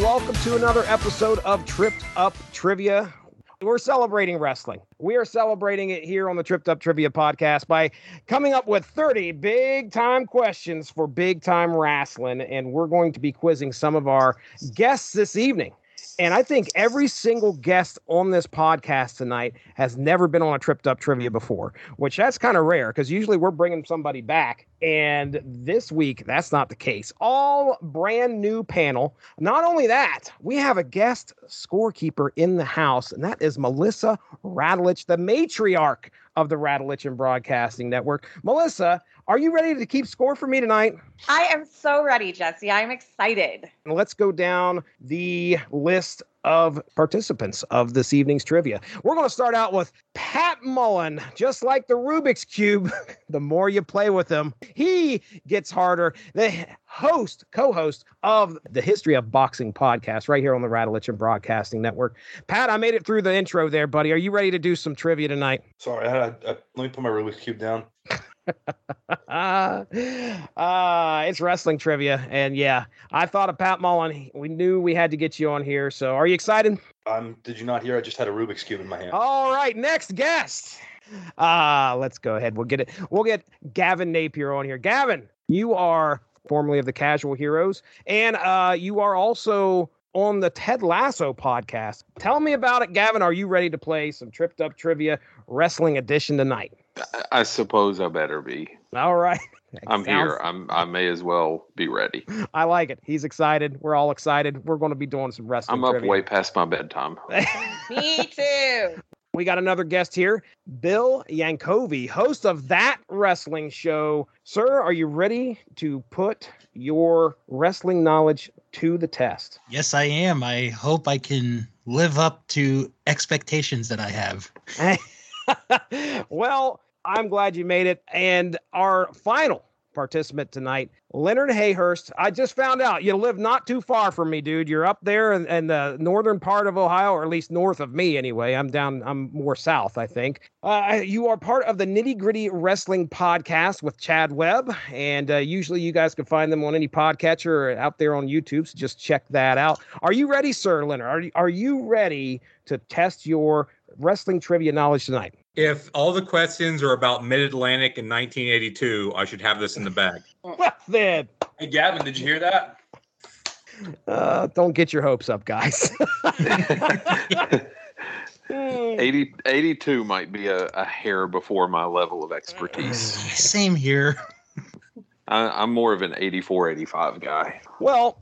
welcome to another episode of Tripped Up Trivia. We're celebrating wrestling. We are celebrating it here on the Tripped Up Trivia podcast by coming up with 30 big time questions for big time wrestling. And we're going to be quizzing some of our guests this evening. And I think every single guest on this podcast tonight has never been on a tripped up trivia before, which that's kind of rare because usually we're bringing somebody back. And this week, that's not the case. All brand new panel. Not only that, we have a guest scorekeeper in the house, and that is Melissa Radulich, the matriarch of the Radulich In Broadcasting Network. Melissa, are you ready to keep score for me tonight? I am so ready, Jesse. I'm excited. Let's go down the list of participants of this evening's trivia. We're going to start out with Pat Mullin. Just like the Rubik's Cube, the more you play with him, he gets harder. The host, co host of the History of Boxing podcast, right here on the Radulich In Broadcasting Network. Pat, I made it through the intro there, buddy. Are you ready to do some trivia tonight? Sorry, I, I, I, let me put my Rubik's Cube down. Uh, it's wrestling trivia. And yeah, I thought of Pat Mullin. We knew we had to get you on here. So are you excited? Um, did you not hear? I just had a Rubik's Cube in my hand. All right, next guest. Uh, let's go ahead. We'll get it. We'll get Gavin Napier on here. Gavin, you are formerly of the Casual Heroes, and uh, you are also on the Ted Lasso podcast. Tell me about it, Gavin. Are you ready to play some tripped up trivia wrestling edition tonight? I suppose I better be. All right. I'm Sounds- here. I'm. I may as well be ready. I like it. He's excited. We're all excited. We're going to be doing some wrestling. I'm up trivia. way past my bedtime. Me too. We got another guest here, Bill Yankowy, host of that wrestling show. Sir, are you ready to put your wrestling knowledge to the test? Yes, I am. I hope I can live up to expectations that I have. well, I'm glad you made it. And our final participant tonight, Leonard Hayhurst. I just found out you live not too far from me, dude. You're up there in, in the northern part of Ohio, or at least north of me, anyway. I'm down, I'm more south, I think. Uh, you are part of the Nitty Gritty Wrestling Podcast with Chad Webb. And uh, usually you guys can find them on any podcatcher or out there on YouTube. So just check that out. Are you ready, sir, Leonard? Are, are you ready to test your wrestling trivia knowledge tonight? If all the questions are about Mid Atlantic in 1982, I should have this in the bag. Well, then. Hey, Gavin, did you hear that? Uh, don't get your hopes up, guys. 80, 82 might be a, a hair before my level of expertise. Same here. I, I'm more of an 84, 85 guy. well,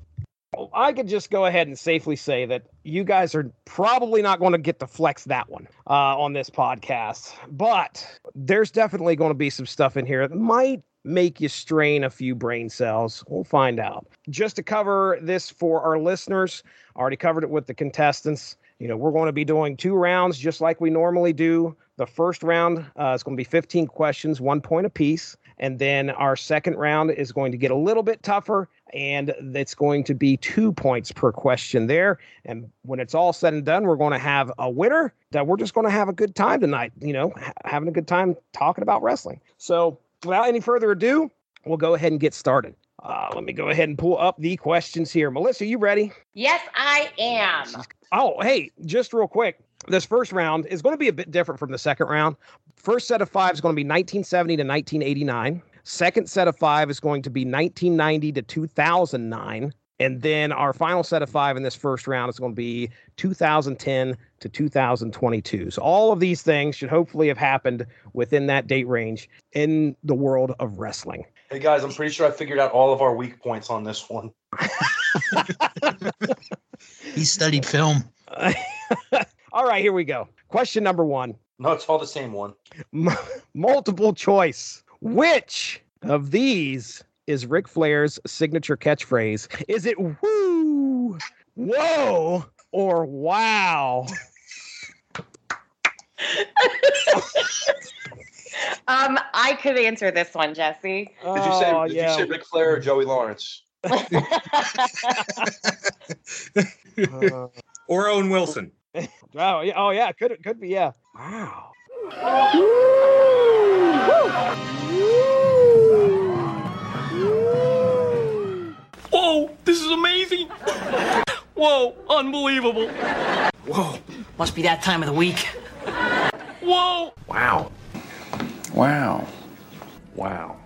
I could just go ahead and safely say that you guys are probably not going to get to flex that one uh, on this podcast, but there's definitely going to be some stuff in here that might make you strain a few brain cells. We'll find out. Just to cover this for our listeners, I already covered it with the contestants. You know, we're going to be doing two rounds just like we normally do. The first round uh, is going to be 15 questions, one point apiece. And then our second round is going to get a little bit tougher, and it's going to be two points per question there. And when it's all said and done, we're going to have a winner that we're just going to have a good time tonight, you know, ha- having a good time talking about wrestling. So, without any further ado, we'll go ahead and get started. Uh, let me go ahead and pull up the questions here. Melissa, you ready? Yes, I am. Oh, hey, just real quick. This first round is going to be a bit different from the second round. First set of five is going to be 1970 to 1989. Second set of five is going to be 1990 to 2009. And then our final set of five in this first round is going to be 2010 to 2022. So all of these things should hopefully have happened within that date range in the world of wrestling. Hey, guys, I'm pretty sure I figured out all of our weak points on this one. He studied film. all right, here we go. Question number one. No, it's all the same one. M- multiple choice. Which of these is Ric Flair's signature catchphrase? Is it woo, whoa, or wow? Um, I could answer this one, Jesse. Did you say? Oh, did yeah. you say Ric Flair or Joey Lawrence? Uh, Or Owen Wilson. oh, yeah. Oh, yeah. Could could be. Yeah. Wow. Whoa, this is amazing. Whoa, unbelievable. Whoa, must be that time of the week. Whoa. Wow. Wow. Wow.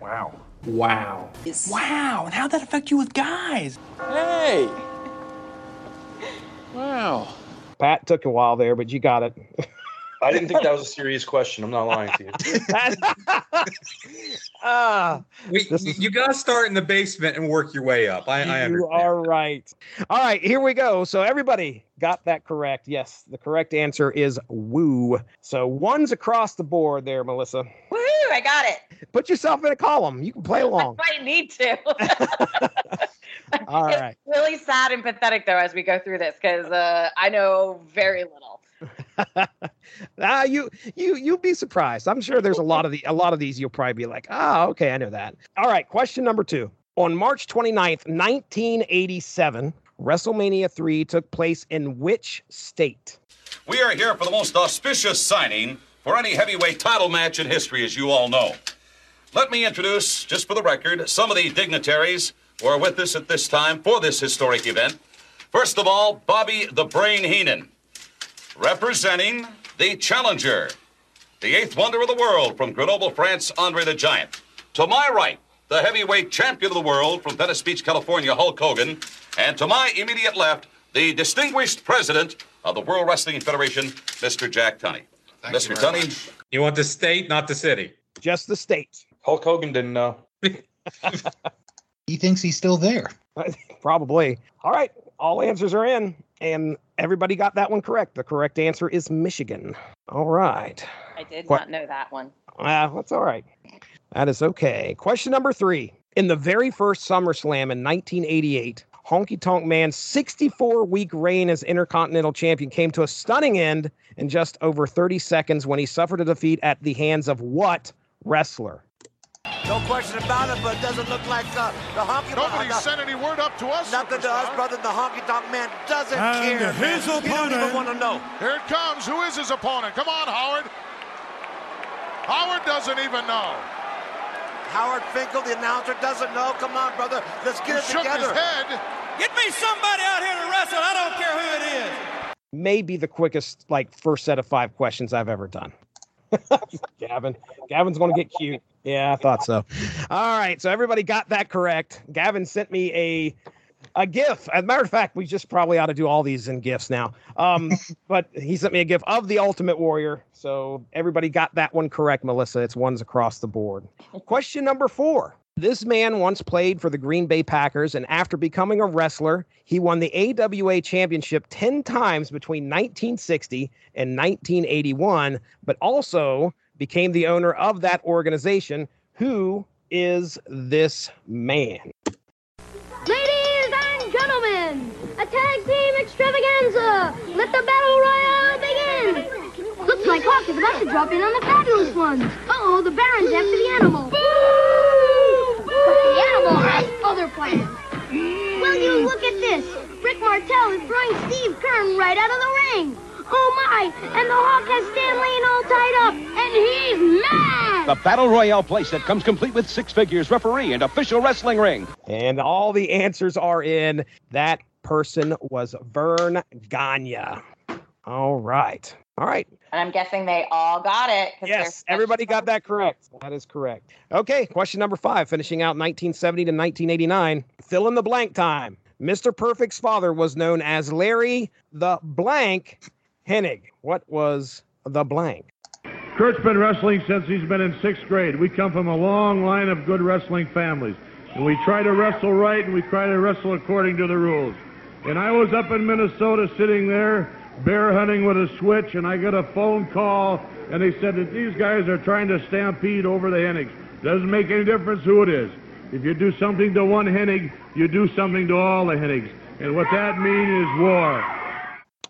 Wow. Wow. Wow, and how'd that affect you with guys? Hey. Wow. Pat took a while there, but you got it. I didn't think that was a serious question. I'm not lying to you. Ah, We, you- is- you gotta start in the basement and work your way up. I, I you understand. are right. All right, here we go. So everybody got that correct. Yes, the correct answer is woo. So one's across the board there, Melissa. Woo! I got it. Put yourself in a column. You can play I along. might need to. All it's right. really sad and pathetic though as we go through this because uh, I know very little. ah, you you you'd be surprised. I'm sure there's a lot of the a lot of these you'll probably be like, ah, okay, I know that. All right, question number two. On March 29th, 1987, WrestleMania 3 took place in which state? We are here for the most auspicious signing for any heavyweight title match in history, as you all know. Let me introduce, just for the record, some of the dignitaries who are with us at this time for this historic event. First of all, Bobby the Brain Heenan, representing the challenger, the eighth wonder of the world from Grenoble, France, Andre the Giant. To my right, the heavyweight champion of the world from Venice Beach, California, Hulk Hogan. And to my immediate left, the distinguished president of the World Wrestling Federation, Mr. Jack Tunney. Mr. Tunney, You want the state, not the city. Just the state. Hulk Hogan didn't know. He thinks he's still there. Probably. All right, all answers are in, and everybody got that one correct. The correct answer is Michigan. All right. I did What? not know that one. Ah, that's all right. That is okay. Question number three. In the very first SummerSlam in 1988, Honky Tonk Man's 64 week reign as Intercontinental Champion came to a stunning end in just over 30 seconds when he suffered a defeat at the hands of what wrestler? No question about it, but it doesn't look like uh, the honky tonk. Nobody uh, sent any word up to us. Nothing to us, brother. The honky tonk man doesn't And care. his man. He don't even want to know. Here it comes. Who is his opponent? Come on, Howard. Howard doesn't even know. Howard Finkel, the announcer, doesn't know. Come on, brother. Let's get He it shook together. his head. Get me somebody out here to wrestle. I don't care who it is. Maybe the quickest, like, first set of five questions I've ever done. Gavin. Gavin's going to get cute. Yeah, I thought so. All right. So everybody got that correct. Gavin sent me a a GIF. As a matter of fact, we just probably ought to do all these in GIFs now. Um, but he sent me a GIF of the Ultimate Warrior. So everybody got that one correct, Melissa. It's ones across the board. Question number four. This man once played for the Green Bay Packers, and after becoming a wrestler, he won the AWA championship 10 times between 1960 and 1981, but also became the owner of that organization. Who is this man? Ladies and gentlemen, a tag team extravaganza. Let the battle royale begin. Looks like Hawk is about to drop in on the fabulous ones. Uh-oh, the Baron's after the animal. But the animal has other plans. Will you look at this? Rick Martel is throwing Steve Keirn right out of the ring. Oh my! And the Hawk has Stan Lane all tied up, and he's mad. The Battle Royale playset comes complete with six figures, referee, and official wrestling ring. And all the answers are in. That person was Verne Gagne. All right. All right. And I'm guessing they all got it. 'cause they're Yes, everybody got that correct. That is correct. Okay, question number five, finishing out 1970 to 1989. Fill in the blank time. Mr. Perfect's father was known as Larry the Blank Hennig. What was the blank? Kurt's been wrestling since he's been in sixth grade. We come from a long line of good wrestling families. And we try to wrestle right and we try to wrestle according to the rules. And I was up in Minnesota sitting there bear hunting with a switch and I got a phone call and they said that these guys are trying to stampede over the Hennigs. Doesn't make any difference who it is. If you do something to one Hennig, you do something to all the Hennigs. And what that means is war.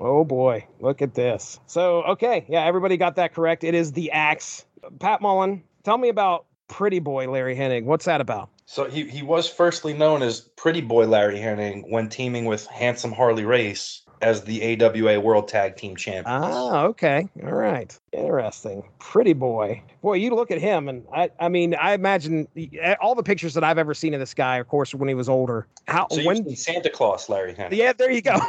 Oh boy, look at this. So, okay, yeah, everybody got that correct. It is the axe. Pat Mullin, tell me about Pretty Boy Larry Hennig. What's that about? So he, he was firstly known as Pretty Boy Larry Hennig when teaming with Handsome Harley Race. as the AWA World Tag Team Champions. Ah, okay. All right. Interesting. Pretty boy. Boy, you look at him, and I, I mean, I imagine all the pictures that I've ever seen of this guy, of course, when he was older. How, So when, when Santa Claus, Larry. Huh? yeah, there you go.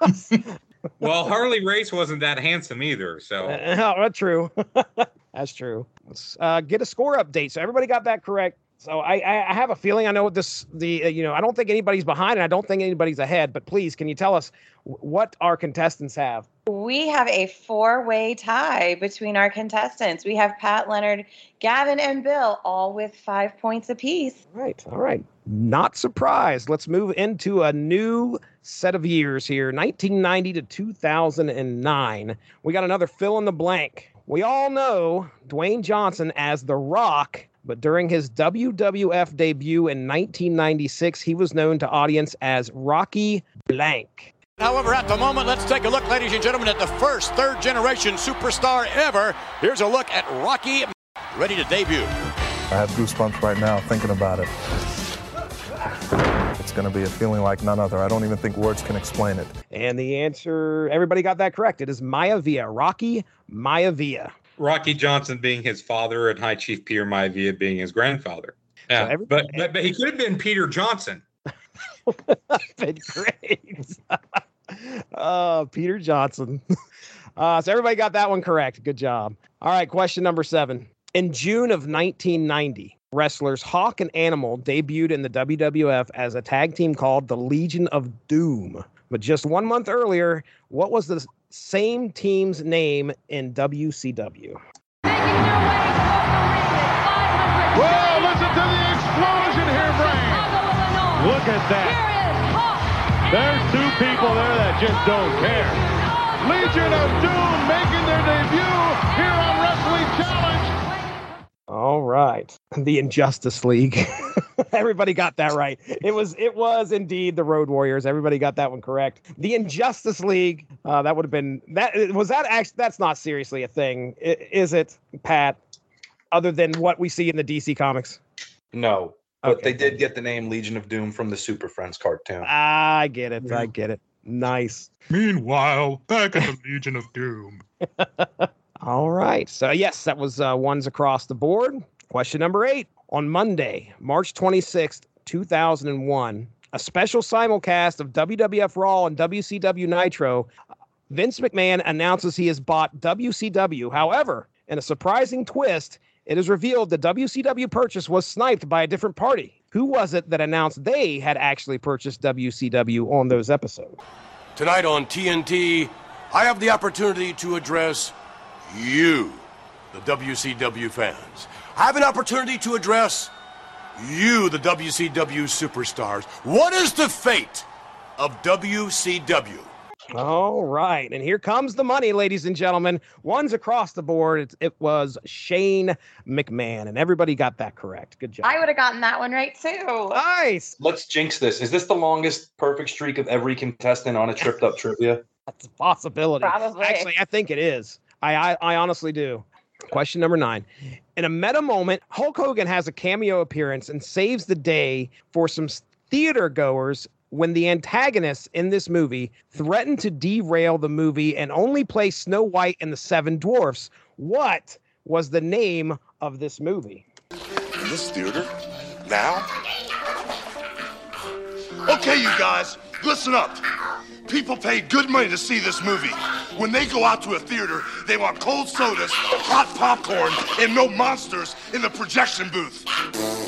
Well, Harley Race wasn't that handsome either. So Uh, oh, true. That's true. Let's uh, get a score update. So everybody got that correct. So I, I, I have a feeling I know what this the uh, you know I don't think anybody's behind and I don't think anybody's ahead. But please, can you tell us what our contestants have? We have a four way tie between our contestants. We have Pat Leonard, Gavin, and Bill, all with five points apiece. All right, all right. Not surprised. Let's move into a new set of years here 1990 to 2009. We got another fill in the blank. We all know Dwayne Johnson as The Rock, but during his WWF debut in 1996, he was known to audience as Rocky Blank. However, at the moment, let's take a look, ladies and gentlemen, at the first third generation superstar ever. Here's a look at Rocky, ready to debut. I have goosebumps right now thinking about it. It's going to be a feeling like none other. I don't even think words can explain it. And the answer, everybody got that correct. It is Maivia, Rocky Maivia. Rocky Johnson being his father and High Chief Peter Maivia being his grandfather. Yeah, every- but, but but he could have been Peter Johnson. been great. uh, Peter Johnson. Uh, so everybody got that one correct. Good job. All right, question number seven. In June of 1990, wrestlers Hawk and Animal debuted in the WWF as a tag team called the Legion of Doom. But just one month earlier, what was the same team's name in WCW? Well, listen to the explosion here, Brain. Look at that. There's two people there that just don't care. Legion of Doom making their debut here on Wrestling Challenge. All right. The Injustice League. Everybody got that right. It was it was indeed the Road Warriors. Everybody got that one correct. The Injustice League. Uh, that would have been that was that actually that's not seriously a thing. Is it, Pat? Other than what we see in the DC comics. No, but Okay. they did get the name Legion of Doom from the Super Friends cartoon. I get it. I get it. Nice. Meanwhile, back at the Legion of Doom. All right. So, yes, that was uh, ones across the board. Question number eight. On Monday, March 26th, 2001, a special simulcast of WWF Raw and WCW Nitro, Vince McMahon announces he has bought WCW. However, in a surprising twist, it is revealed the WCW purchase was sniped by a different party. Who was it that announced they had actually purchased WCW on those episodes? Tonight on TNT, I have the opportunity to address you, the WCW fans. I have an opportunity to address you, the WCW superstars. What is the fate of WCW? All right. And here comes the money, ladies and gentlemen. One's across the board. It's, it was Shane McMahon, and everybody got that correct. Good job. I would have gotten that one right too. Nice. Let's jinx this. Is this the longest perfect streak of every contestant on a tripped up trivia? That's a possibility. Probably. Actually, I think it is. I, I, honestly do. Question number nine. In a meta moment, Hulk Hogan has a cameo appearance and saves the day for some theater goers when the antagonists in this movie threaten to derail the movie and only play Snow White and the Seven Dwarfs. What was the name of this movie? In this theater? Now? Okay, you guys, listen up. People pay good money to see this movie. When they go out to a theater, they want cold sodas, hot popcorn, and no monsters in the projection booth.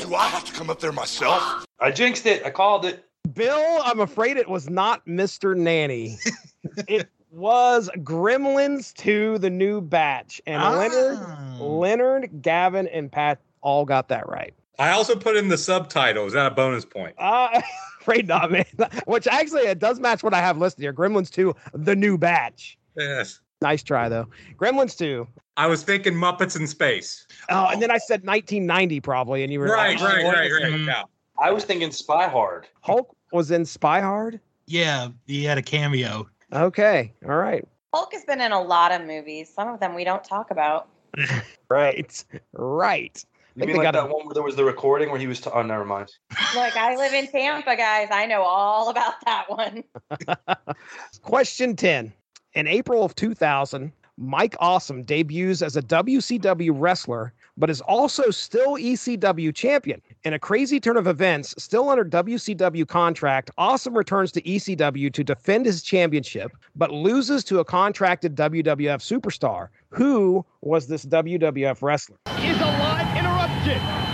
Do I have to come up there myself? I jinxed it. I called it. Bill, I'm afraid it was not Mr. Nanny. it was Gremlins 2, the new batch. And Leonard, Leonard, Gavin, and Pat all got that right. I also put in the subtitle. Is that a bonus point? Uh, afraid not, man. Which actually it does match what I have listed here. Gremlins 2, the new batch. Yes. Nice try though. Gremlins 2. I was thinking Muppets in Space. Oh, and then I said 1990 probably, and you were Right, like, right, right, right. Yeah. I was thinking Spy Hard. Hulk was in Spy Hard. Yeah, he had a cameo. Okay, all right, Hulk has been in a lot of movies. Some of them we don't talk about. right, right. You mean like got that one where there was the recording where he was? T- oh, never mind. Look, I live in Tampa, guys. I know all about that one. Question 10. In April of 2000, Mike Awesome debuts as a WCW wrestler, but is also still ECW champion. In a crazy turn of events, still under WCW contract, Awesome returns to ECW to defend his championship, but loses to a contracted WWF superstar. Who was this WWF wrestler? Is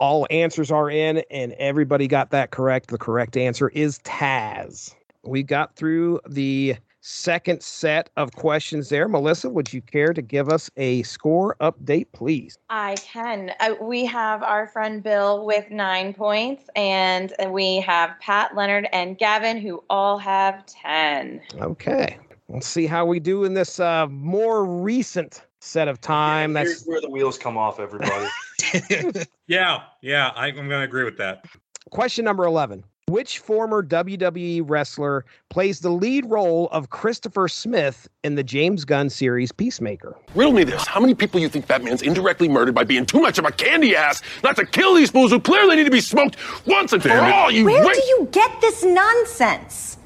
All answers are in, and everybody got that correct. The correct answer is Taz. We got through the second set of questions there. Melissa, would you care to give us a score update, please? I can. Uh, we have our friend Bill with nine points, and we have Pat, Leonard, and Gavin who all have 10. Okay. Let's see how we do in this uh, more recent set of time. Here's That's where the wheels come off, everybody. Yeah, yeah, I, I'm going to agree with that. question number 11. Which former WWE wrestler plays the lead role of Christopher Smith in the James Gunn series Peacemaker? Riddle me this. How many people you think Batman's indirectly murdered by being too much of a candy ass not to kill these fools who clearly need to be smoked once and for all, you Where wait- do you get this nonsense?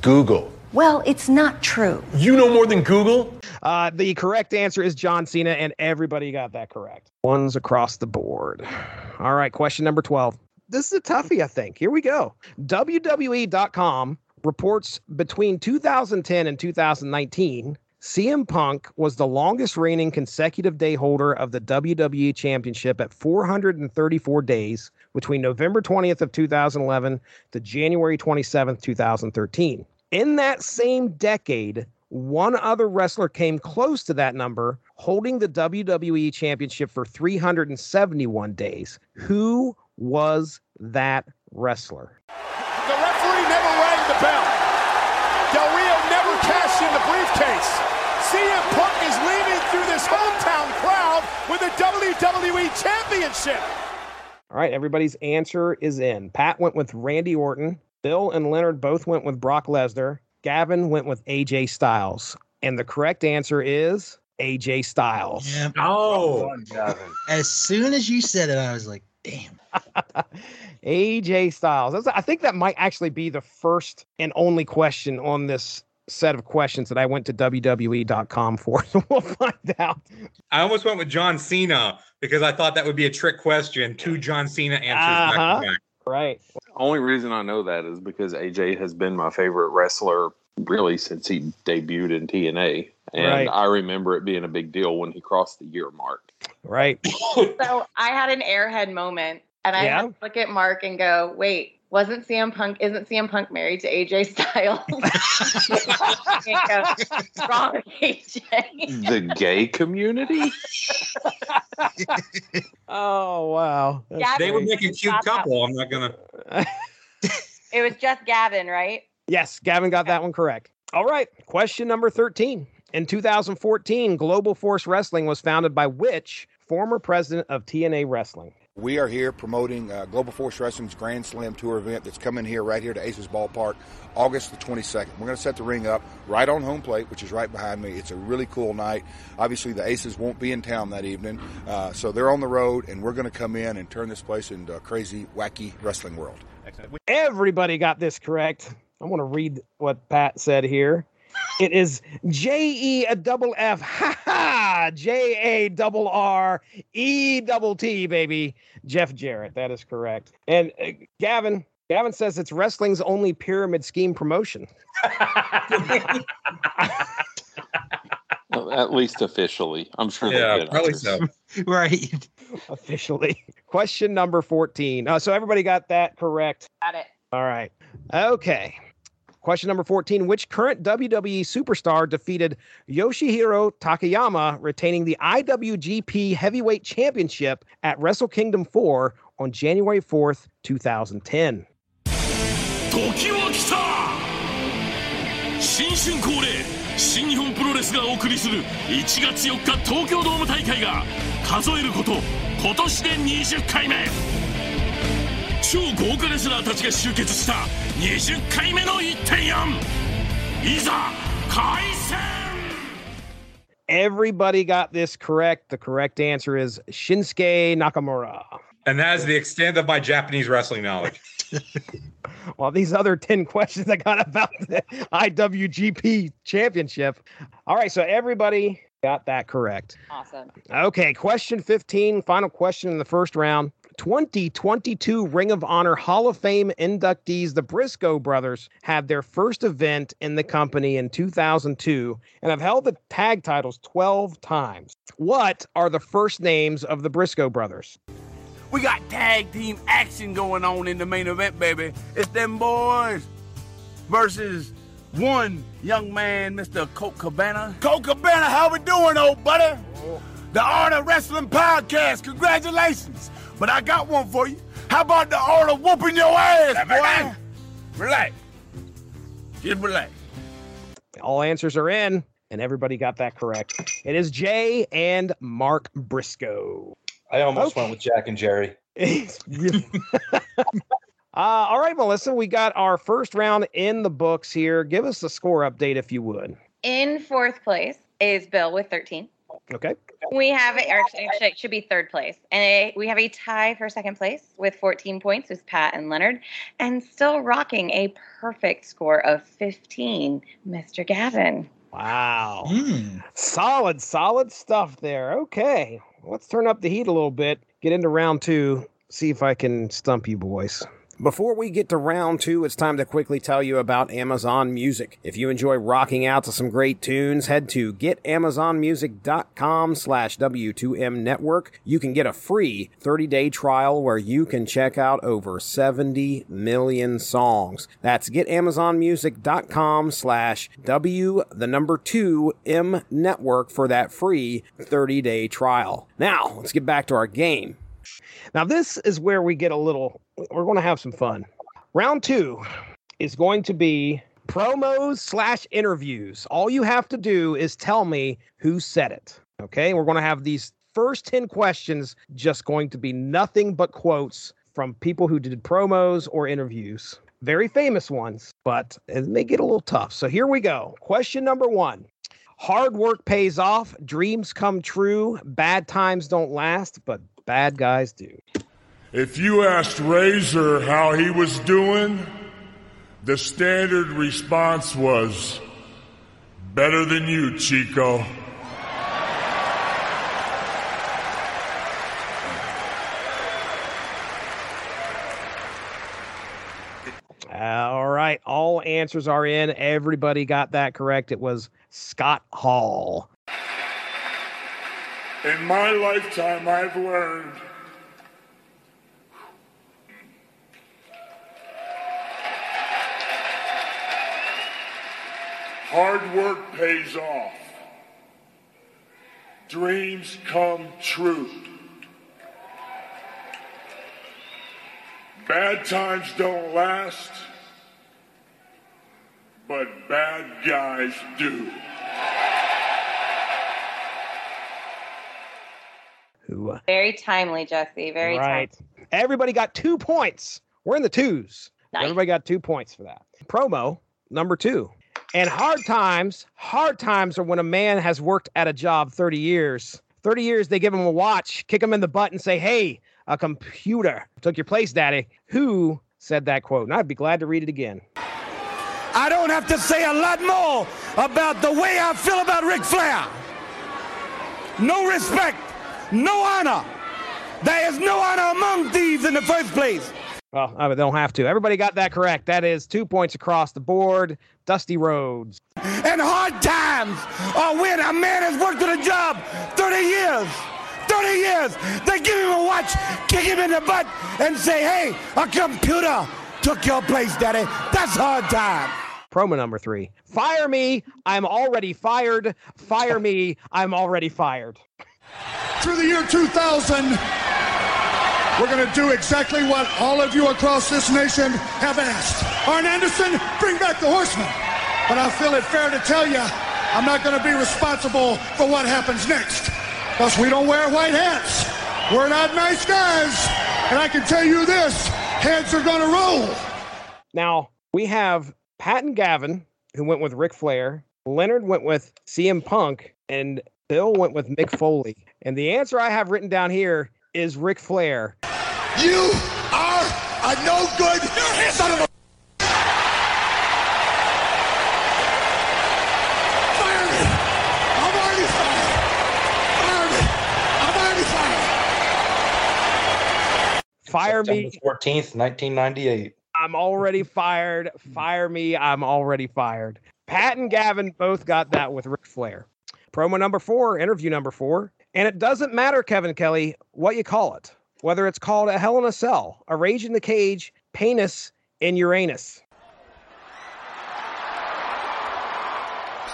Google. Well, it's not true. You know more than Google? Uh, the correct answer is John Cena, and everybody got that correct. Ones across the board. All right, question number 12. This is a toughie, I think. Here we go. WWE.com reports between 2010 and 2019, CM Punk was the longest reigning consecutive day holder of the WWE Championship at 434 days between November 20th of 2011 to January 27th, 2013. In that same decade, one other wrestler came close to that number, holding the WWE Championship for 371 days. Who was that wrestler? The referee never rang the bell. Del Rio never cashed in the briefcase. CM Punk is leaving through this hometown crowd with the WWE Championship. All right, everybody's answer is in. Pat went with Randy Orton. Bill and Leonard both went with Brock Lesnar. Gavin went with AJ Styles. And the correct answer is AJ Styles. Yeah. Oh, As soon as you said it, I was like, damn. AJ Styles. That's, I think that might actually be the first and only question on this set of questions that I went to WWE.com for. So we'll find out. I almost went with John Cena because I thought that would be a trick question. Two John Cena answers back Uh-huh. to back. Right. Only reason I know that is because AJ has been my favorite wrestler really since he debuted in TNA. And Right. I remember it being a big deal when he crossed the year mark. Right. So I had an airhead moment, and I Yeah? had to look at Mark and go, wait, wasn't CM Punk, isn't CM Punk married to AJ Styles? Wrong, AJ. The gay community? Oh, wow. Gavin They would great. make a cute couple. I'm not going to. It was just Gavin, right? Yes, Gavin got that one correct. All right. Question number 13. In 2014, Global Force Wrestling was founded by which former president of TNA Wrestling? We are here promoting uh, Global Force Wrestling's Grand Slam Tour event that's coming here right here to Aces Ballpark, August the 22nd. We're going to set the ring up right on home plate, which is right behind me. It's a really cool night. Obviously, the Aces won't be in town that evening, uh, so they're on the road, and we're going to come in and turn this place into a crazy, wacky wrestling world. Everybody got this correct. I want to read what Pat said here. It is J E a double F, ha ha, J A double R E double T, baby. Jeff Jarrett. That is correct. And uh, Gavin, Gavin says it's wrestling's only pyramid scheme promotion. At least officially. I'm sure they Yeah, did probably others. so. Right. Officially. Question number 14. Uh, so everybody got that correct. Got it. All right. Okay. Question number 14 Which current WWE superstar defeated Yoshihiro Takayama, retaining the IWGP Heavyweight Championship at Wrestle Kingdom 4 on January 4th, 2010? 時は来た新春恒例新日本プロレスがお送りする1月4日東京ドーム大会が数えること今年で20回目 超豪華レスラーたちが集結した20回目の1.4いざ開戦 Everybody got this correct. The correct answer is Shinsuke Nakamura. And that is the extent of my Japanese wrestling knowledge. Well, these other 10 questions I got about the IWGP championship. All right, so everybody got that correct. Awesome. Okay, question 15, final question in the first round. 2022 Ring of Honor Hall of Fame inductees, the Briscoe brothers, had their first event in the company in 2002 and have held the tag titles 12 times. What are the first names of the Briscoe brothers? We got tag team action going on in the main event, baby. It's them boys versus one young man, Mr. Colt Cabana. Colt Cabana, how we doing, old buddy? Oh. The Art of Wrestling Podcast. Congratulations. But I got one for you. How about the art of whooping your ass, boy? Relax. Just relax. All answers are in, and everybody got that correct. It is Jay and Mark Briscoe. I almost went with Jack and Jerry. uh, all right, Melissa, we got our first round in the books here. Give us the score update if you would. In fourth place is Bill with 13. Okay. We have, or actually, it should be third place. And a, we have a tie for second place with 14 points with Pat and Leonard. And still rocking a perfect score of 15, Mr. Gavin. Wow. Hmm. Solid, solid stuff there. Okay. Let's turn up the heat a little bit, get into round two, see if I can stump you boys. Before we get to round two, it's time to quickly tell you about Amazon Music. If you enjoy rocking out to some great tunes, head to getamazonmusic.com slash W2M network. You can get a free 30-day trial where you can check out over 70 million songs. That's getamazonmusic.com slash W, the number two M network for that free 30-day trial. Now, let's get back to our game. Now, this is where we get a little, we're going to have some fun. Round two is going to be promos slash interviews. All you have to do is tell me who said it. Okay. We're going to have these first 10 questions just going to be nothing but quotes from people who did promos or interviews. Very famous ones, but it may get a little tough. So here we go. Question number one. Hard work pays off, dreams come true, bad times don't last, but bad guys do. If you asked Razor how he was doing, the standard response was, better than you, Chico. All right, all answers are in. Everybody got that correct. It was Scott Hall. In my lifetime, I've learned hard work pays off. Dreams come true. Bad times don't last, but bad guys do. Who? Very timely, Jesse. Very right. timely. Everybody got two points. We're in the twos. Everybody got two points for that. Promo number two. And hard times, hard times are when a man has worked at a job 30 years. 30 years, they give him a watch, kick him in the butt, and say, Hey, a computer took your place, daddy. Who said that quote? And I'd be glad to read it again. I don't have to say a lot more about the way I feel about Ric Flair. No respect, no honor. There is no honor among thieves in the first place. Well, I mean, they don't have to. Everybody got that correct. That is two points across the board. Dusty Rhodes. And hard times are when a man has worked at a job 30 years. 30 years. They give him a watch, kick him in the butt, and say, hey, a computer took your place, daddy. That's hard time. Promo number three. Fire me. I'm already fired. Fire me. I'm already fired. Through the year 2000, we're going to do exactly what all of you across this nation have asked. Arn Anderson, bring back the horseman. But I feel it fair to tell you, I'm not going to be responsible for what happens next. Because we don't wear white hats. We're not nice guys. And I can tell you this heads are going to roll. Now, we have Pat and Gavin, who went with Ric Flair. Leonard went with CM Punk. And Bill went with Mick Foley. And the answer I have written down here is Ric Flair. You are a no good son of a. Fire me! I'm already fired! Fire me! I'm already fired! Fire me. September 14th, 1998. I'm already fired. Fire me. I'm already fired. Pat and Gavin both got that with Ric Flair. Promo number four, interview number four. And it doesn't matter, Kevin Kelly, what you call it, whether it's called a Hell in a Cell, a Rage in the Cage, Penis, and Uranus.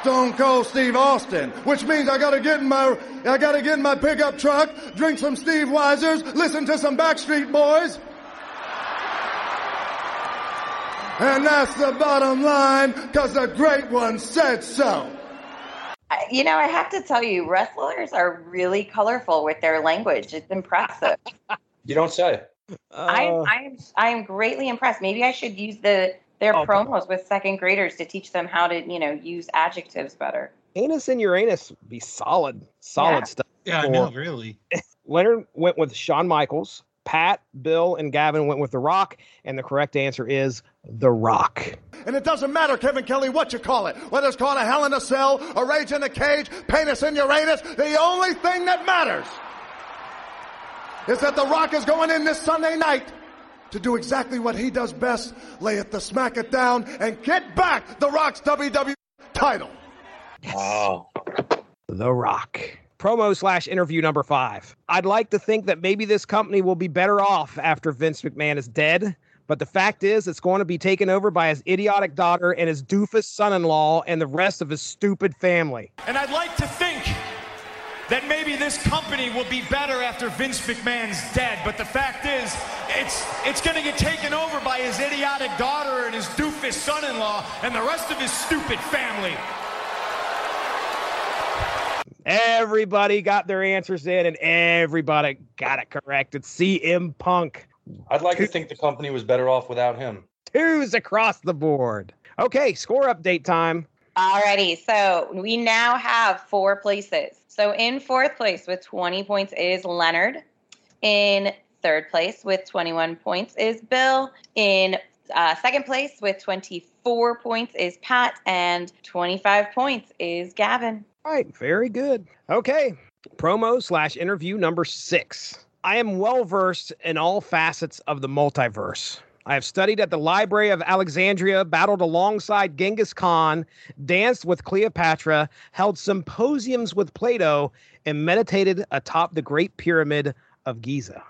Stone Cold Steve Austin, which means I gotta get in my I gotta get in my pickup truck, drink some Steve Weisers, listen to some Backstreet Boys. And that's the bottom line, cause the great one said so. I- You know, I have to tell you, wrestlers are really colorful with their language. It's impressive. You don't say. I'm, uh, I'm, I'm greatly impressed. Maybe I should use the their Oh, promos with second graders to teach them how to, you know, use adjectives better. Anus and Uranus be solid, solid Yeah. stuff. Yeah, I know, really. Leonard went with Shawn Michaels. Pat, Bill, and Gavin went with The Rock. And the correct answer is The Rock. And it doesn't matter, Kevin Kelly, what you call it. Whether it's called a hell in a cell, a rage in a cage, penis in Uranus, the only thing that matters is that The Rock is going in this Sunday night to do exactly what he does best, lay it the smack it down, and get back The Rock's WWE title. Wow. The Rock. Promo slash interview number five. I'd like to think that maybe this company will be better off after Vince McMahon is dead, but the fact is it's going to be taken over by his idiotic daughter and his doofus son in law and the rest of his stupid family. And I'd like to think that maybe this company will be better after Vince McMahon's dead. But the fact is, it's it's going to get taken over by his idiotic daughter and his doofus son-in-law and the rest of his stupid family. Everybody got their answers in and everybody got it correct. It's CM Punk. I'd like to think the company was better off without him. Twos across the board. Okay, score update time. Alrighty, so we now have four places. So in fourth place with 20 points is Leonard. In third place with 21 points is Bill. In uh, second place with 24 points is Pat. And 25 points is Gavin. All right, very good. Okay, promo slash interview number six. I am well versed in all facets of the multiverse. I have studied at the Library of Alexandria, battled alongside Genghis Khan, danced with Cleopatra, held symposiums with Plato, and meditated atop the Great Pyramid of Giza.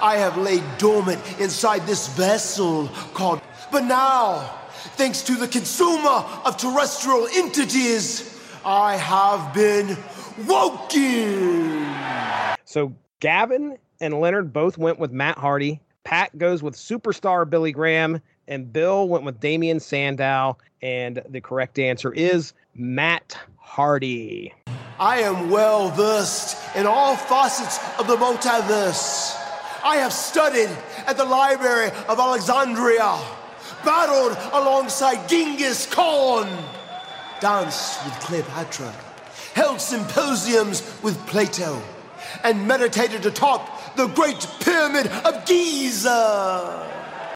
I have laid dormant inside this vessel called. But now, thanks to the consumer of terrestrial entities, I have been woken. So Gavin and Leonard both went with Matt Hardy. Pat goes with superstar Billy Graham, and Bill went with Damien Sandow. And the correct answer is Matt Hardy. I am well versed in all facets of the multiverse. I have studied at the Library of Alexandria, battled alongside Genghis Khan, danced with Cleopatra, held symposiums with Plato, and meditated atop the Great Pyramid of Giza.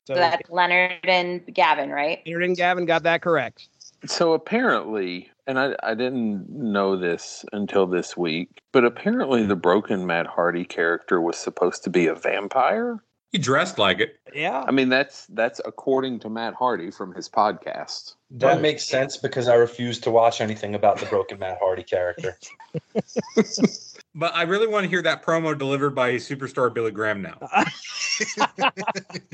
So that's Leonard and Gavin, right? Leonard and Gavin got that correct. So apparently, and I, I didn't know this until this week, but apparently the broken Matt Hardy character was supposed to be a vampire. He dressed like it. Yeah. I mean, that's that's according to Matt Hardy from his podcast. That makes sense because I refuse to watch anything about the broken Matt Hardy character. But I really want to hear that promo delivered by superstar Billy Graham now.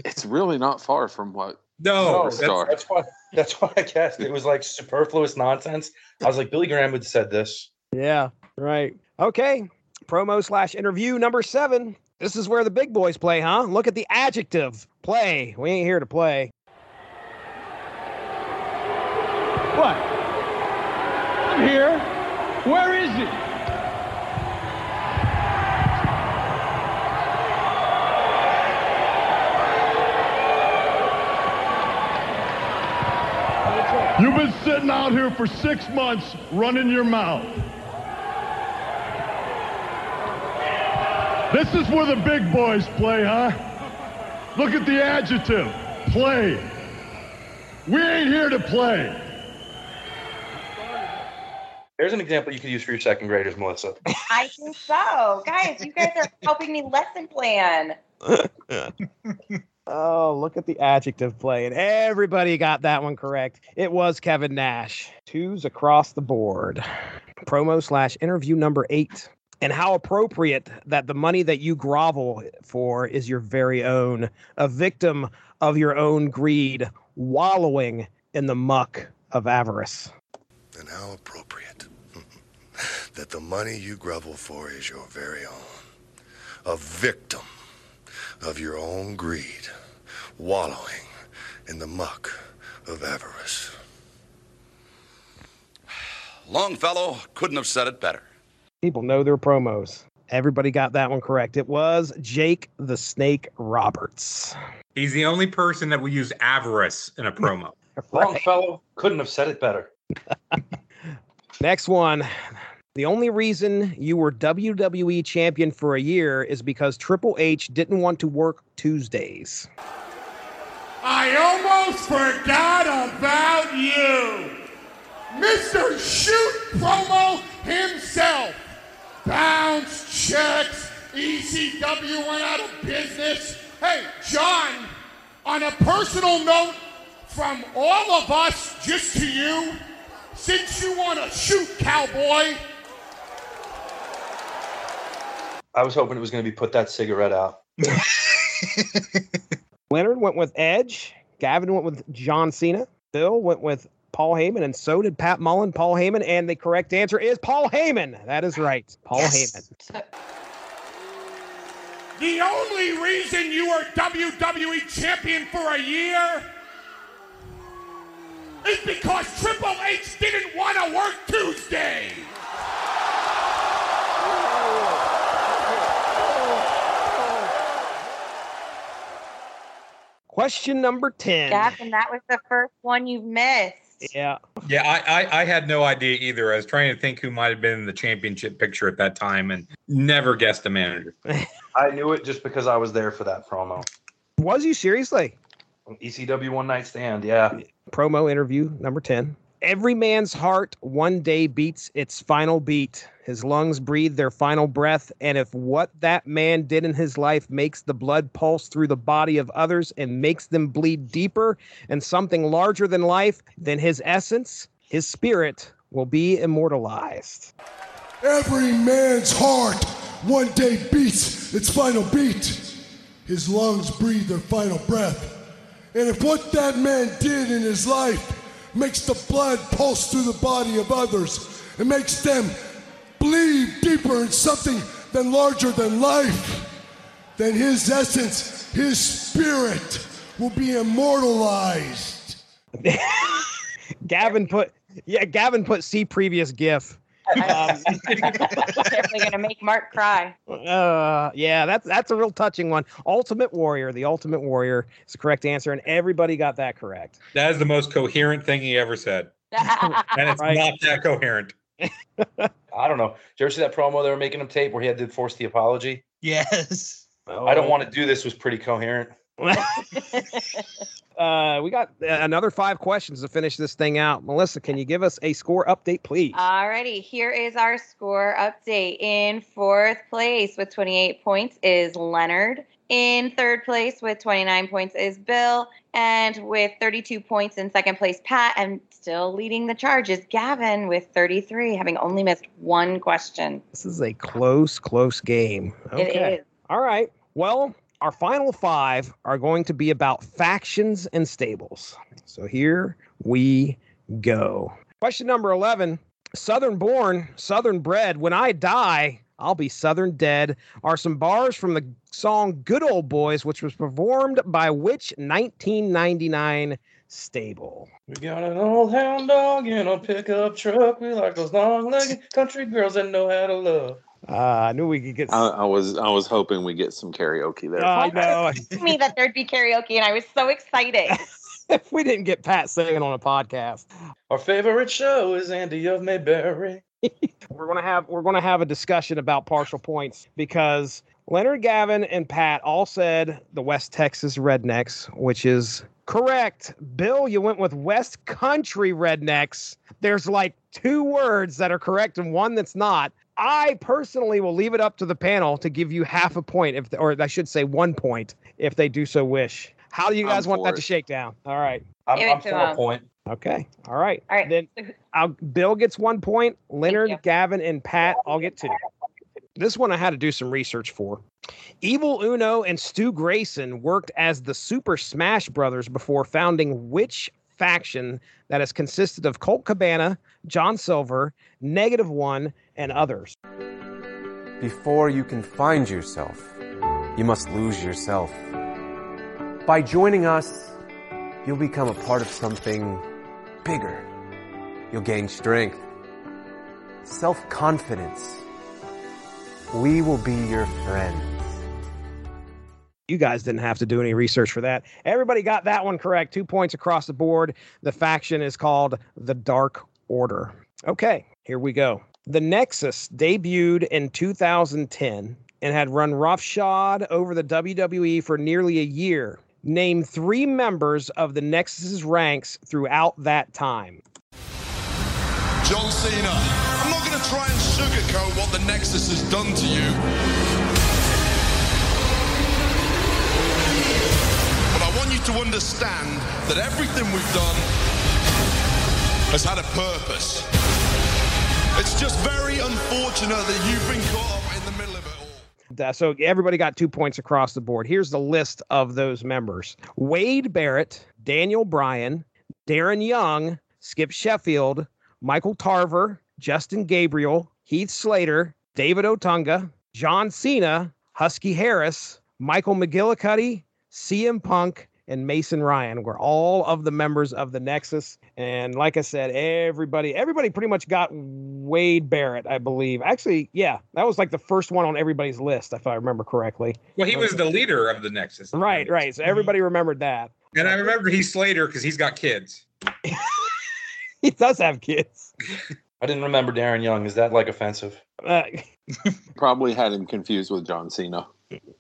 It's really not far from what. No, No, that's, that's why that's why I guessed it was like superfluous nonsense. I was like, Billy Graham would have said this. Yeah, right. Okay. Promo slash interview number seven. This is where the big boys play, huh? Look at the adjective play. We ain't here to play. What? I'm here. Where is he? You've been sitting out here for six months running your mouth. This is where the big boys play, huh? Look at the adjective play. We ain't here to play. There's an example you could use for your second graders, Melissa. I think so. Guys, you guys are helping me lesson plan. Oh, look at the adjective play. And everybody got that one correct. It was Kevin Nash. Twos across the board. Promo slash interview number eight. And how appropriate that the money that you grovel for is your very own, a victim of your own greed, wallowing in the muck of avarice. And how appropriate that the money you grovel for is your very own. A victim of your own greed, wallowing in the muck of avarice. Longfellow couldn't have said it better. People know their promos. Everybody got that one correct. It was Jake the Snake Roberts. He's the only person that will use avarice in a promo. Longfellow couldn't have said it better. Next one. The only reason you were WWE champion for a year is because Triple H didn't want to work Tuesdays. I almost forgot about you. Mr. Shoot Promo himself. Bounce checks. ECW went out of business. Hey, John, on a personal note from all of us, just to you, since you want to shoot, cowboy, I was hoping it was going to be put that cigarette out. Leonard went with Edge. Gavin went with John Cena. Bill went with Paul Heyman, and so did Pat Mullin, Paul Heyman, and the correct answer is Paul Heyman. That is right. Paul Heyman. the only reason you were WWE champion for a year is because Triple H didn't want to work Tuesday. Question number 10. Gavin, that was the first one you've missed. Yeah. Yeah, I, I I had no idea either. I was trying to think who might have been in the championship picture at that time and never guessed a manager. I knew it just because I was there for that promo. Was you seriously? ECW One Night Stand, yeah. Promo interview number 10. Every man's heart one day beats its final beat. His lungs breathe their final breath. And if what that man did in his life makes the blood pulse through the body of others and makes them bleed deeper and something larger than life, then his essence, his spirit, will be immortalized. Every man's heart one day beats its final beat. His lungs breathe their final breath. And if what that man did in his life makes the blood pulse through the body of others It makes them bleed deeper in something than larger than life, then his essence, his spirit will be immortalized. Gavin put, yeah, Gavin put see previous GIF. Um, Definitely gonna make Mark cry. Uh, yeah, that's that's a real touching one. Ultimate Warrior, the Ultimate Warrior is the correct answer, and everybody got that correct. That is the most coherent thing he ever said. And it's Right. not that coherent. I don't know. Did you ever see that promo they were making him tape where he had to force the apology? Yes. I don't want to do this was pretty coherent. Uh, we got uh, another five questions to finish this thing out. Melissa, can you give us a score update, please? Alrighty, here is our score update. In fourth place with 28 points is Leonard. In third place with 29 points is Bill. And with 32 points in second place, Pat. And still leading the charge is Gavin with 33, having only missed one question. This is a close, close game. Okay. It is. All right. Well, our final five are going to be about factions and stables. So here we go. Question number 11 Southern born, Southern bred. When I die, I'll be Southern dead. Are some bars from the song Good Old Boys, which was performed by which 1999 stable? We got an old hound dog in a pickup truck. We like those long-legged country girls that know how to love. Uh, I knew we could get. I, I was I was hoping we get some karaoke there. I know. me that there'd be karaoke, and I was so excited. if we didn't get Pat singing on a podcast. Our favorite show is Andy of Mayberry. we're gonna have we're gonna have a discussion about partial points because Leonard Gavin and Pat all said the West Texas Rednecks, which is correct. Bill, you went with West Country Rednecks. There's like two words that are correct and one that's not. I personally will leave it up to the panel to give you half a point, if or I should say one point, if they do so wish. How do you guys I'm want that it. to shake down? All right. I'm, Give I'm for a point. Okay. All right. All right. Then I'll, Bill gets one point. Leonard, Gavin, and Pat all get two. This one I had to do some research for. Evil Uno and Stu Grayson worked as the Super Smash Brothers before founding which faction that has consisted of Colt Cabana, John Silver, Negative One, and others. Before you can find yourself, you must lose yourself. By joining us, you'll become a part of something bigger. You'll gain strength, self confidence. We will be your friends. You guys didn't have to do any research for that. Everybody got that one correct. Two points across the board. The faction is called the Dark Order. Okay, here we go. The Nexus debuted in 2010 and had run roughshod over the WWE for nearly a year. Name three members of the Nexus's ranks throughout that time. John Cena. Try and sugarcoat what the Nexus has done to you. But I want you to understand that everything we've done has had a purpose. It's just very unfortunate that you've been caught up in the middle of it all. So everybody got two points across the board. Here's the list of those members Wade Barrett, Daniel Bryan, Darren Young, Skip Sheffield, Michael Tarver, Justin Gabriel, Heath Slater, David Otunga, John Cena, Husky Harris, Michael McGillicuddy, CM Punk, and Mason Ryan were all of the members of the Nexus. And like I said, everybody, everybody pretty much got Wade Barrett, I believe. Actually, yeah, that was like the first one on everybody's list, if I remember correctly. Well, he was the leader of the Nexus. Right, right. So everybody mm-hmm. remembered that. And I remember he's Slater because he's got kids. He does have kids. I didn't remember Darren Young. Is that like offensive? Uh, Probably had him confused with John Cena.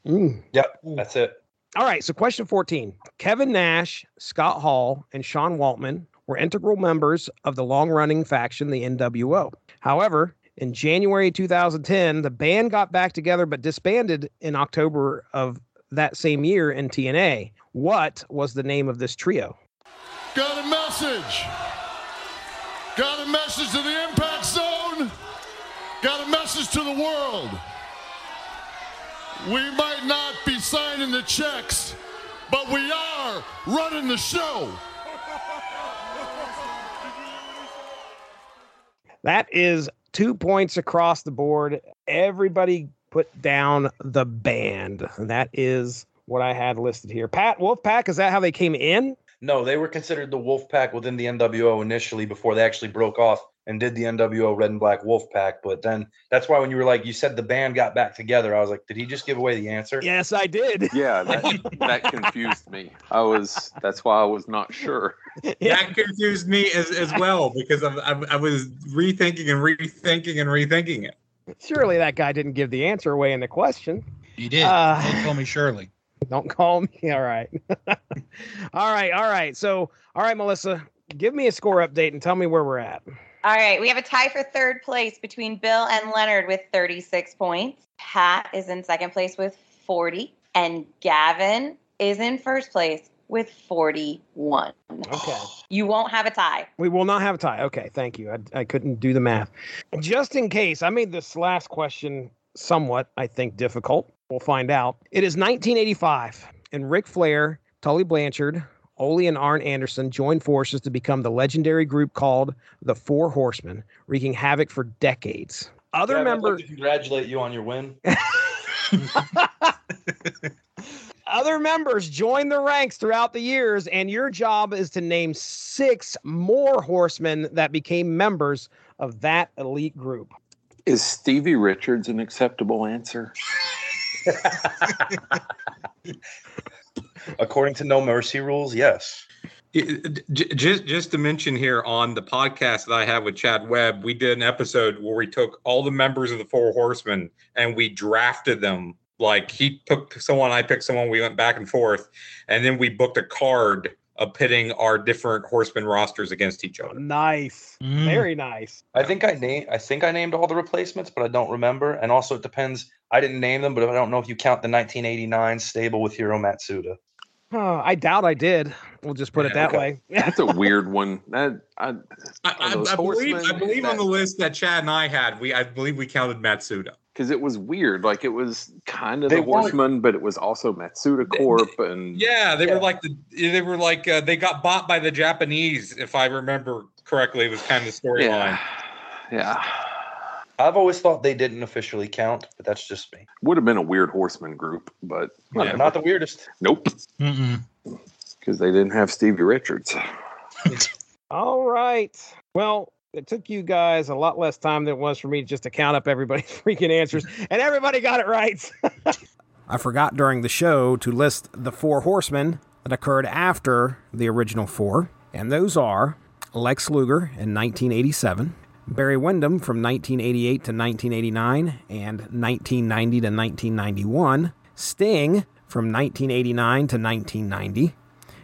mm. Yep, that's it. All right, so question 14. Kevin Nash, Scott Hall, and Sean Waltman were integral members of the long running faction, the NWO. However, in January 2010, the band got back together but disbanded in October of that same year in TNA. What was the name of this trio? Got a message. Got a message to the to the world. We might not be signing the checks, but we are running the show. That is two points across the board. Everybody put down the band. That is what I had listed here. Pat Wolfpack, is that how they came in? No, they were considered the Wolf Pack within the NWO initially before they actually broke off and did the NWO Red and Black Wolf Pack. But then that's why when you were like, you said the band got back together, I was like, did he just give away the answer? Yes, I did. Yeah, that, that confused me. I was that's why I was not sure. That confused me as, as well because I, I, I was rethinking and rethinking and rethinking it. Surely that guy didn't give the answer away in the question. You did. Uh, Don't call me Shirley. Don't call me. All right. all right. All right. So, all right, Melissa, give me a score update and tell me where we're at. All right, we have a tie for third place between Bill and Leonard with 36 points. Pat is in second place with 40. And Gavin is in first place with 41. Okay. You won't have a tie. We will not have a tie. Okay, thank you. I, I couldn't do the math. Just in case, I made this last question somewhat, I think, difficult. We'll find out. It is 1985, and Ric Flair, Tully Blanchard, Ole and Arn Anderson joined forces to become the legendary group called the Four Horsemen, wreaking havoc for decades. Other Gavin, I'd members. like congratulate you on your win. Other members join the ranks throughout the years, and your job is to name six more horsemen that became members of that elite group. Is Stevie Richards an acceptable answer? According to No Mercy rules, yes. Just just to mention here on the podcast that I have with Chad Webb, we did an episode where we took all the members of the Four Horsemen and we drafted them. Like he picked someone, I picked someone. We went back and forth, and then we booked a card of pitting our different horseman rosters against each other. Nice, mm. very nice. I think I named I think I named all the replacements, but I don't remember. And also it depends. I didn't name them, but I don't know if you count the 1989 stable with Hiro Matsuda. Oh, I doubt I did. We'll just put it that okay. way. That's a weird one. That I, I, I, I believe, I horsemen believe on the list that Chad and I had, we I believe we counted Matsuda. Because it was weird. Like it was kind of They the weren't- Horseman, but it was also Matsuda Corp. And Yeah, they were like the they were like uh, they got bought by the Japanese, if I remember correctly. It was kind of the storyline. Yeah. yeah, I've always thought they didn't officially count, but that's just me. would have been a weird Horseman group, but Not, yeah, not the weirdest. nope, because they didn't have Stevie Richards. All right. Well, it took you guys a lot less time than it was for me just to count up everybody's freaking answers, and everybody got it right. I forgot during the show to list the four horsemen that occurred after the original four, and those are Lex Luger in 1987, Barry Windham from 1988 to 1989 and 1990 to 1991, Sting from 1989 to 1990,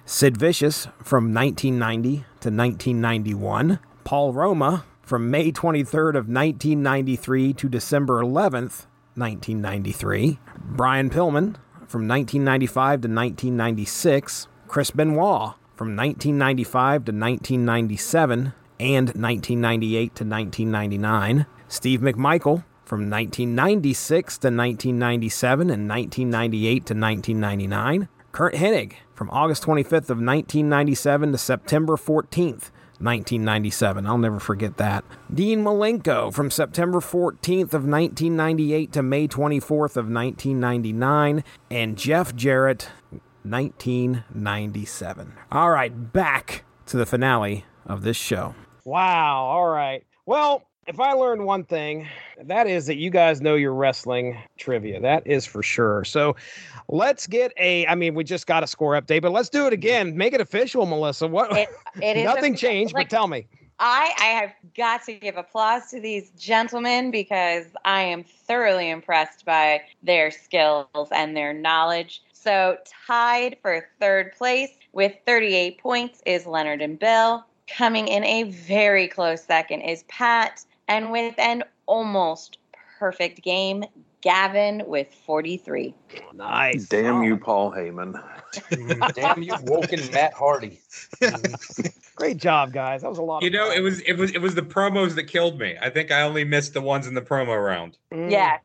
Sid Vicious from 1990 to 1991, Paul Roma from May 23rd of 1993 to December 11th, 1993, Brian Pillman from 1995 to 1996, Chris Benoit from 1995 to 1997 and 1998 to 1999, Steve McMichael from 1996 to 1997 and 1998 to 1999, Curt Hennig from August 25th of 1997 to September 14th, 1997. I'll never forget that. Dean Malenko from September 14th of 1998 to May 24th of 1999, and Jeff Jarrett, 1997. All right, back to the finale of this show. Wow. All right. Well, if I learned one thing, that is that you guys know your wrestling trivia. That is for sure. So let's get a, I mean, we just got a score update, but let's do it again. Make it official, Melissa. What? It, it is Nothing changed, like, but tell me. I, I have got to give applause to these gentlemen because I am thoroughly impressed by their skills and their knowledge. So, tied for third place with 38 points is Leonard and Bill. Coming in a very close second is Pat. And with an almost perfect game, Gavin with 43. Nice. Damn you, Paul Heyman. Damn you, Woken Matt Hardy. Great job, guys. That was a lot You of know, it was it was it was the promos that killed me. I think I only missed the ones in the promo round. Mm. Yeah.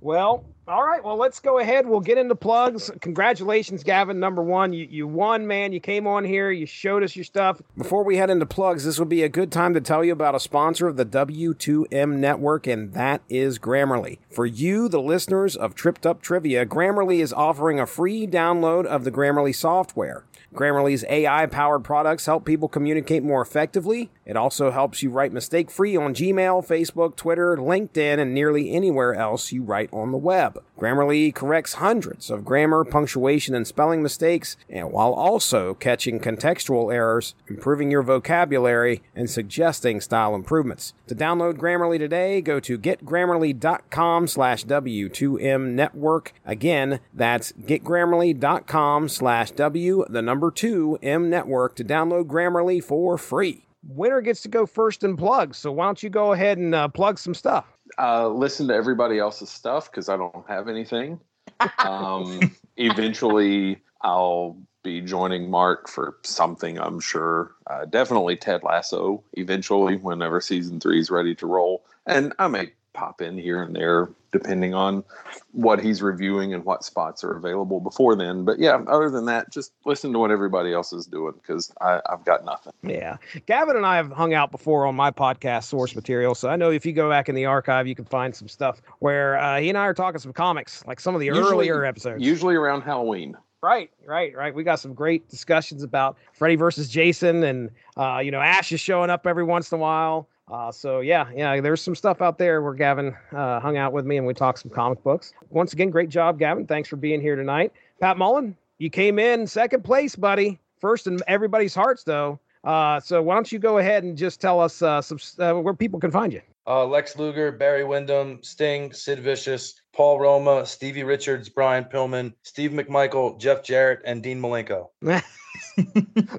Well, all right. Well, let's go ahead. We'll get into plugs. Congratulations, Gavin. Number one, you, you won, man. You came on here. You showed us your stuff. Before we head into plugs, this would be a good time to tell you about a sponsor of the W2M network, and that is Grammarly. For you, the listeners of Tripped Up Trivia, Grammarly is offering a free download of the Grammarly software. Grammarly's AI powered products help people communicate more effectively. It also helps you write mistake free on Gmail, Facebook, Twitter, LinkedIn, and nearly anywhere else you write on the web. Grammarly corrects hundreds of grammar, punctuation, and spelling mistakes, and while also catching contextual errors, improving your vocabulary, and suggesting style improvements. To download Grammarly today, go to getgrammarly.com slash W2M network. Again, that's getgrammarly.com slash W, the number two M network to download Grammarly for free. Winner gets to go first and plug. so why don't you go ahead and uh, plug some stuff? Uh, listen to everybody else's stuff because I don't have anything. Um, eventually I'll be joining Mark for something, I'm sure. Uh, definitely Ted Lasso eventually, whenever season three is ready to roll. And I may pop in here and there depending on what he's reviewing and what spots are available before then. But yeah, other than that, just listen to what everybody else is doing because I've got nothing. Yeah. Gavin and I have hung out before on my podcast, Source Material. So I know if you go back in the archive, you can find some stuff where uh, he and I are talking some comics, like some of the Usually- earlier episodes. Usually around Halloween. Right, right, right. We got some great discussions about Freddy versus Jason, and uh, you know Ash is showing up every once in a while. Uh, so yeah, yeah, there's some stuff out there where Gavin uh, hung out with me and we talked some comic books. Once again, great job, Gavin. Thanks for being here tonight. Pat Mullin, you came in second place, buddy. First in everybody's hearts, though. Uh, so why don't you go ahead and just tell us uh, some, uh, where people can find you? Uh, Lex Luger, Barry Windham, Sting, Sid Vicious, Paul Roma, Stevie Richards, Brian Pillman, Steve McMichael, Jeff Jarrett, and Dean Malenko.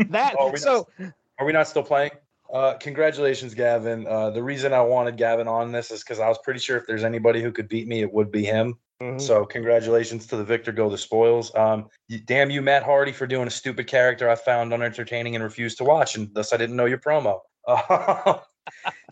that are so not, are we not still playing? Uh, congratulations, Gavin. Uh, the reason I wanted Gavin on this is because I was pretty sure if there's anybody who could beat me, it would be him. Mhm. So congratulations to the victor. Go the spoils. Um, damn you, Matt Hardy, for doing a stupid character I found unentertaining and refused to watch, and thus I didn't know your promo. Uh,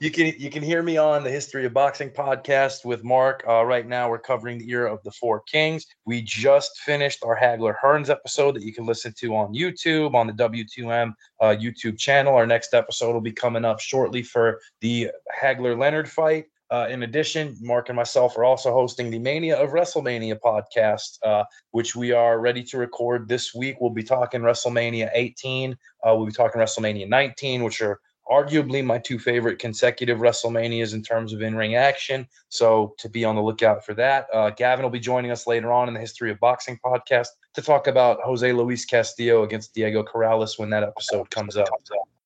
you can you can hear me on the History of Boxing podcast with Mark. Uh, right now, we're covering the era of the Four Kings. We just finished our Hagler Hearns episode that you can listen to on YouTube on the W2M uh, YouTube channel. Our next episode will be coming up shortly for the Hagler Leonard fight. Uh, in addition, Mark and myself are also hosting the Mania of WrestleMania podcast, uh, which we are ready to record this week. We'll be talking WrestleMania 18. Uh, we'll be talking WrestleMania 19, which are arguably my two favorite consecutive WrestleManias in terms of in ring action. So to be on the lookout for that. Uh, Gavin will be joining us later on in the History of Boxing podcast to talk about Jose Luis Castillo against Diego Corrales when that episode comes up.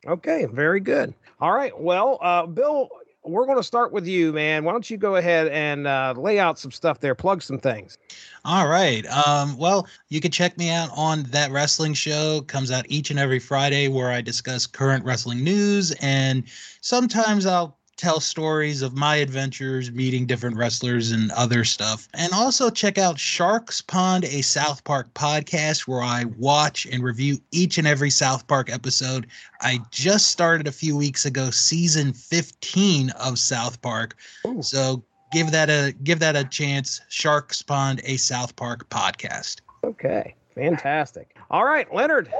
Okay, very good. All right. Well, uh, Bill, we're going to start with you, man. Why don't you go ahead and uh, lay out some stuff there, plug some things. All right. Um, well, you can check me out on that wrestling show. Comes out each and every Friday where I discuss current wrestling news and sometimes I'll tell stories of my adventures meeting different wrestlers and other stuff. And also check out Sharks Pond, a South Park podcast where I watch and review each and every South Park episode. I just started a few weeks ago season 15 of South Park. So give that a give that a chance. Sharks Pond, a South Park podcast. Okay, fantastic. All right, Leonard.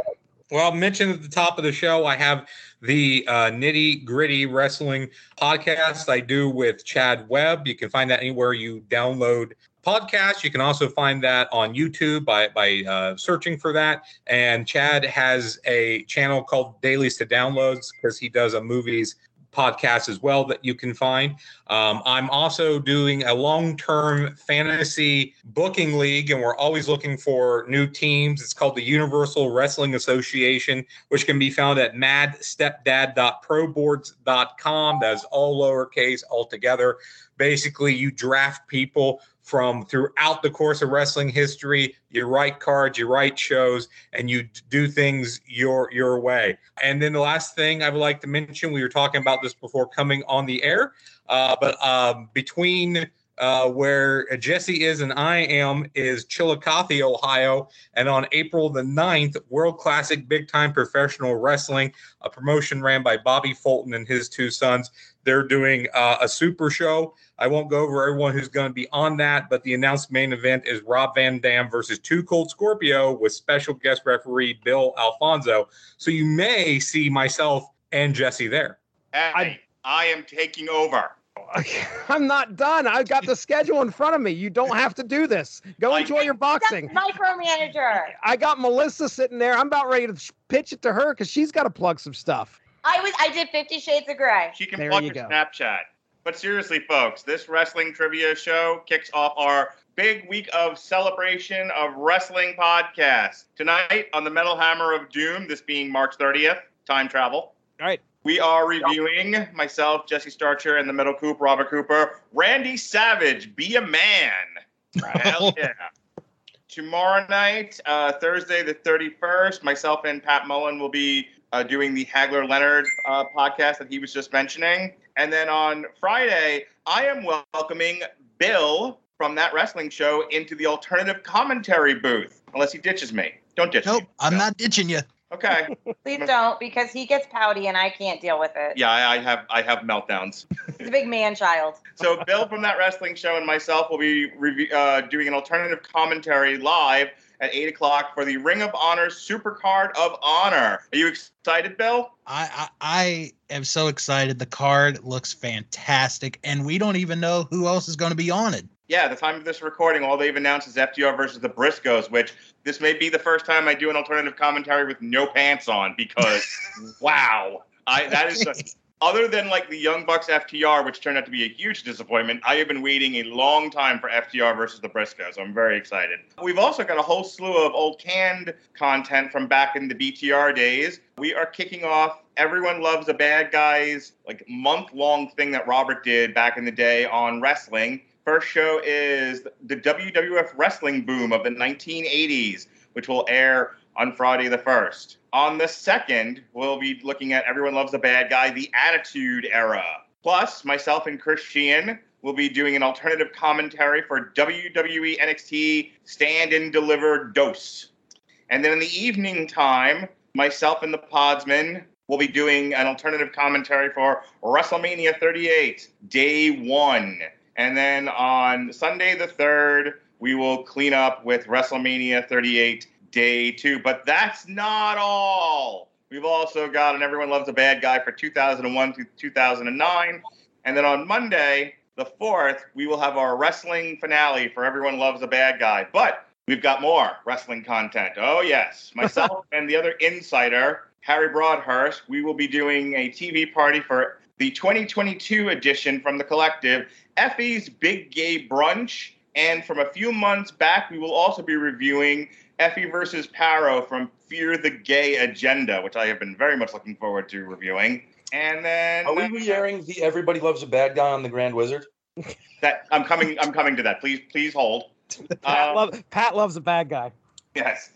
Well, mentioned at the top of the show, I have the uh, nitty gritty wrestling podcast I do with Chad Webb. You can find that anywhere you download podcasts. You can also find that on YouTube by by uh, searching for that. And Chad has a channel called Dailies to Downloads because he does a movies podcast as well that you can find. Um, I'm also doing a long term fantasy booking league, and we're always looking for new teams. It's called the Universal Wrestling Association, which can be found at madstepdad.proboards.com. That's all lowercase all together. Basically, you draft people from throughout the course of wrestling history. You write cards, you write shows, and you do things your your way. And then the last thing I would like to mention, we were talking about this before coming on the air, uh, but um, between uh, where Jesse is and I am is Chillicothe, Ohio. And on April the 9th, World Classic Big Time Professional Wrestling, a promotion ran by Bobby Fulton and his two sons. They're doing uh, a super show. I won't go over everyone who's going to be on that, but the announced main event is Rob Van Dam versus Two Cold Scorpio with special guest referee Bill Alfonso. So you may see myself and Jesse there. Hey, I am taking over. I'm not done. I've got the schedule in front of me. You don't have to do this. Go enjoy your boxing. Micromanager. I got Melissa sitting there. I'm about ready to pitch it to her because she's got to plug some stuff. I was I did Fifty Shades of Grey. She can There plug you her go. Snapchat. But seriously, folks, this wrestling trivia show kicks off our big week of celebration of wrestling podcasts. Tonight on the Metal Hammer of Doom, this being March 30th, time travel. All right. We are reviewing myself, Jesse Starcher, and the Middle Coop, Robert Cooper, Randy Savage, Be a Man. Hell yeah. Tomorrow night, uh, Thursday the 31st, myself and Pat Mullin will be uh, doing the Hagler Leonard uh, podcast that he was just mentioning. And then on Friday, I am welcoming Bill from that wrestling show into the alternative commentary booth, unless he ditches me. Don't ditch Nope, me. I'm not ditching you. Okay. Please don't, because he gets pouty and I can't deal with it. Yeah, I, I have I have meltdowns. He's a big man child. So Bill from that wrestling show and myself will be review, uh, doing an alternative commentary live at eight o'clock for the Ring of Honor Supercard of Honor. Are you excited, Bill? I, I I am so excited. The card looks fantastic, and we don't even know who else is going to be on it. Yeah, at the time of this recording, all they've announced is FTR versus the Briscoes, which this may be the first time I do an alternative commentary with no pants on because, wow, I that is other than like the Young Bucks FTR, which turned out to be a huge disappointment. I have been waiting a long time for FTR versus the Briscoes. I'm very excited. We've also got a whole slew of old canned content from back in the BTR days. We are kicking off Everyone Loves the Bad Guys, like month long thing that Robert did back in the day on wrestling. First show is the WWF wrestling boom of the 1980s, which will air on Friday the 1st. On the 2nd, we'll be looking at Everyone Loves a Bad Guy, the Attitude Era. Plus, myself and Chris Sheehan will be doing an alternative commentary for WWE NXT Stand and Deliver Dose. And then in the evening time, myself and the Podsman will be doing an alternative commentary for WrestleMania 38, Day 1. And then on Sunday the 3rd, we will clean up with WrestleMania 38, Day 2. But that's not all. We've also got an Everyone Loves a Bad Guy for 2001 to 2009. And then on Monday, the 4th, we will have our wrestling finale for Everyone Loves a Bad Guy. But we've got more wrestling content. Oh, yes. Myself and the other insider, Harry Broadhurst, we will be doing a TV party for the 2022 edition from the collective, Effy's Big Gay Brunch. And from a few months back, we will also be reviewing Effie versus Parrow from Fear the Gay Agenda, which I have been very much looking forward to reviewing. And then Are we re-airing the Everybody Loves a Bad Guy on the Grand Wizard? that I'm coming. I'm coming to that. Please, please hold. Pat, Um, love, Pat loves a bad guy. Yes.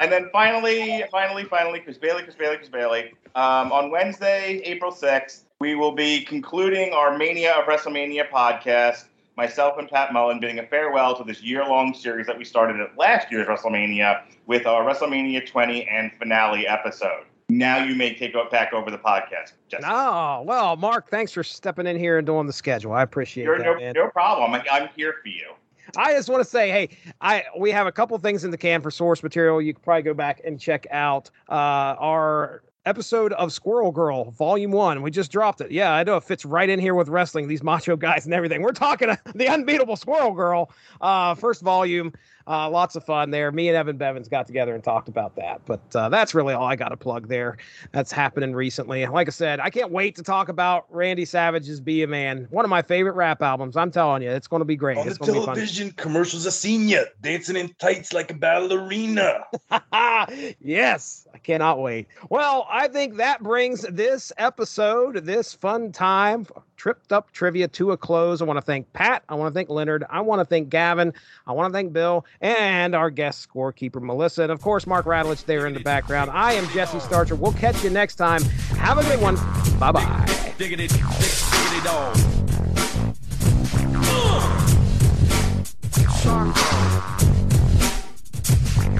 And then finally, finally, finally, Chris Bailey, Chris Bailey, Chris Bailey. Um, on Wednesday, April 6th, we will be concluding our Mania of WrestleMania podcast. Myself and Pat Mullin bidding a farewell to this year long series that we started at last year's WrestleMania with our WrestleMania 20 and finale episode. Now you may take back over the podcast. Jesse. Oh, well, Mark, thanks for stepping in here and doing the schedule. I appreciate You're that, no, no problem. I, I'm here for you. I just want to say, hey, I we have a couple things in the can for source material. You can probably go back and check out uh, our episode of Squirrel Girl, Volume One. We just dropped it. Yeah, I know it fits right in here with wrestling, these macho guys and everything. We're talking the unbeatable Squirrel Girl, uh, first volume. Uh, lots of fun there. Me and Evan Bevins got together and talked about that. But uh, that's really all I got to plug there. That's happening recently. Like I said, I can't wait to talk about Randy Savage's "Be a Man," one of my favorite rap albums. I'm telling you, it's going to be great. On the it's going to be fun. television, commercials are seen you dancing in tights like a ballerina. yes, I cannot wait. Well, I think that brings this episode, this fun time, tripped up trivia to a close. I want to thank Pat. I want to thank Leonard. I want to thank Gavin. I want to thank Bill and our guest scorekeeper, Melissa. And of course, Mark Radulich there in the background. I am Jesse Starcher. We'll catch you next time. Have a good one. Bye bye.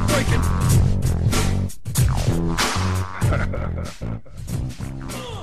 Breaking.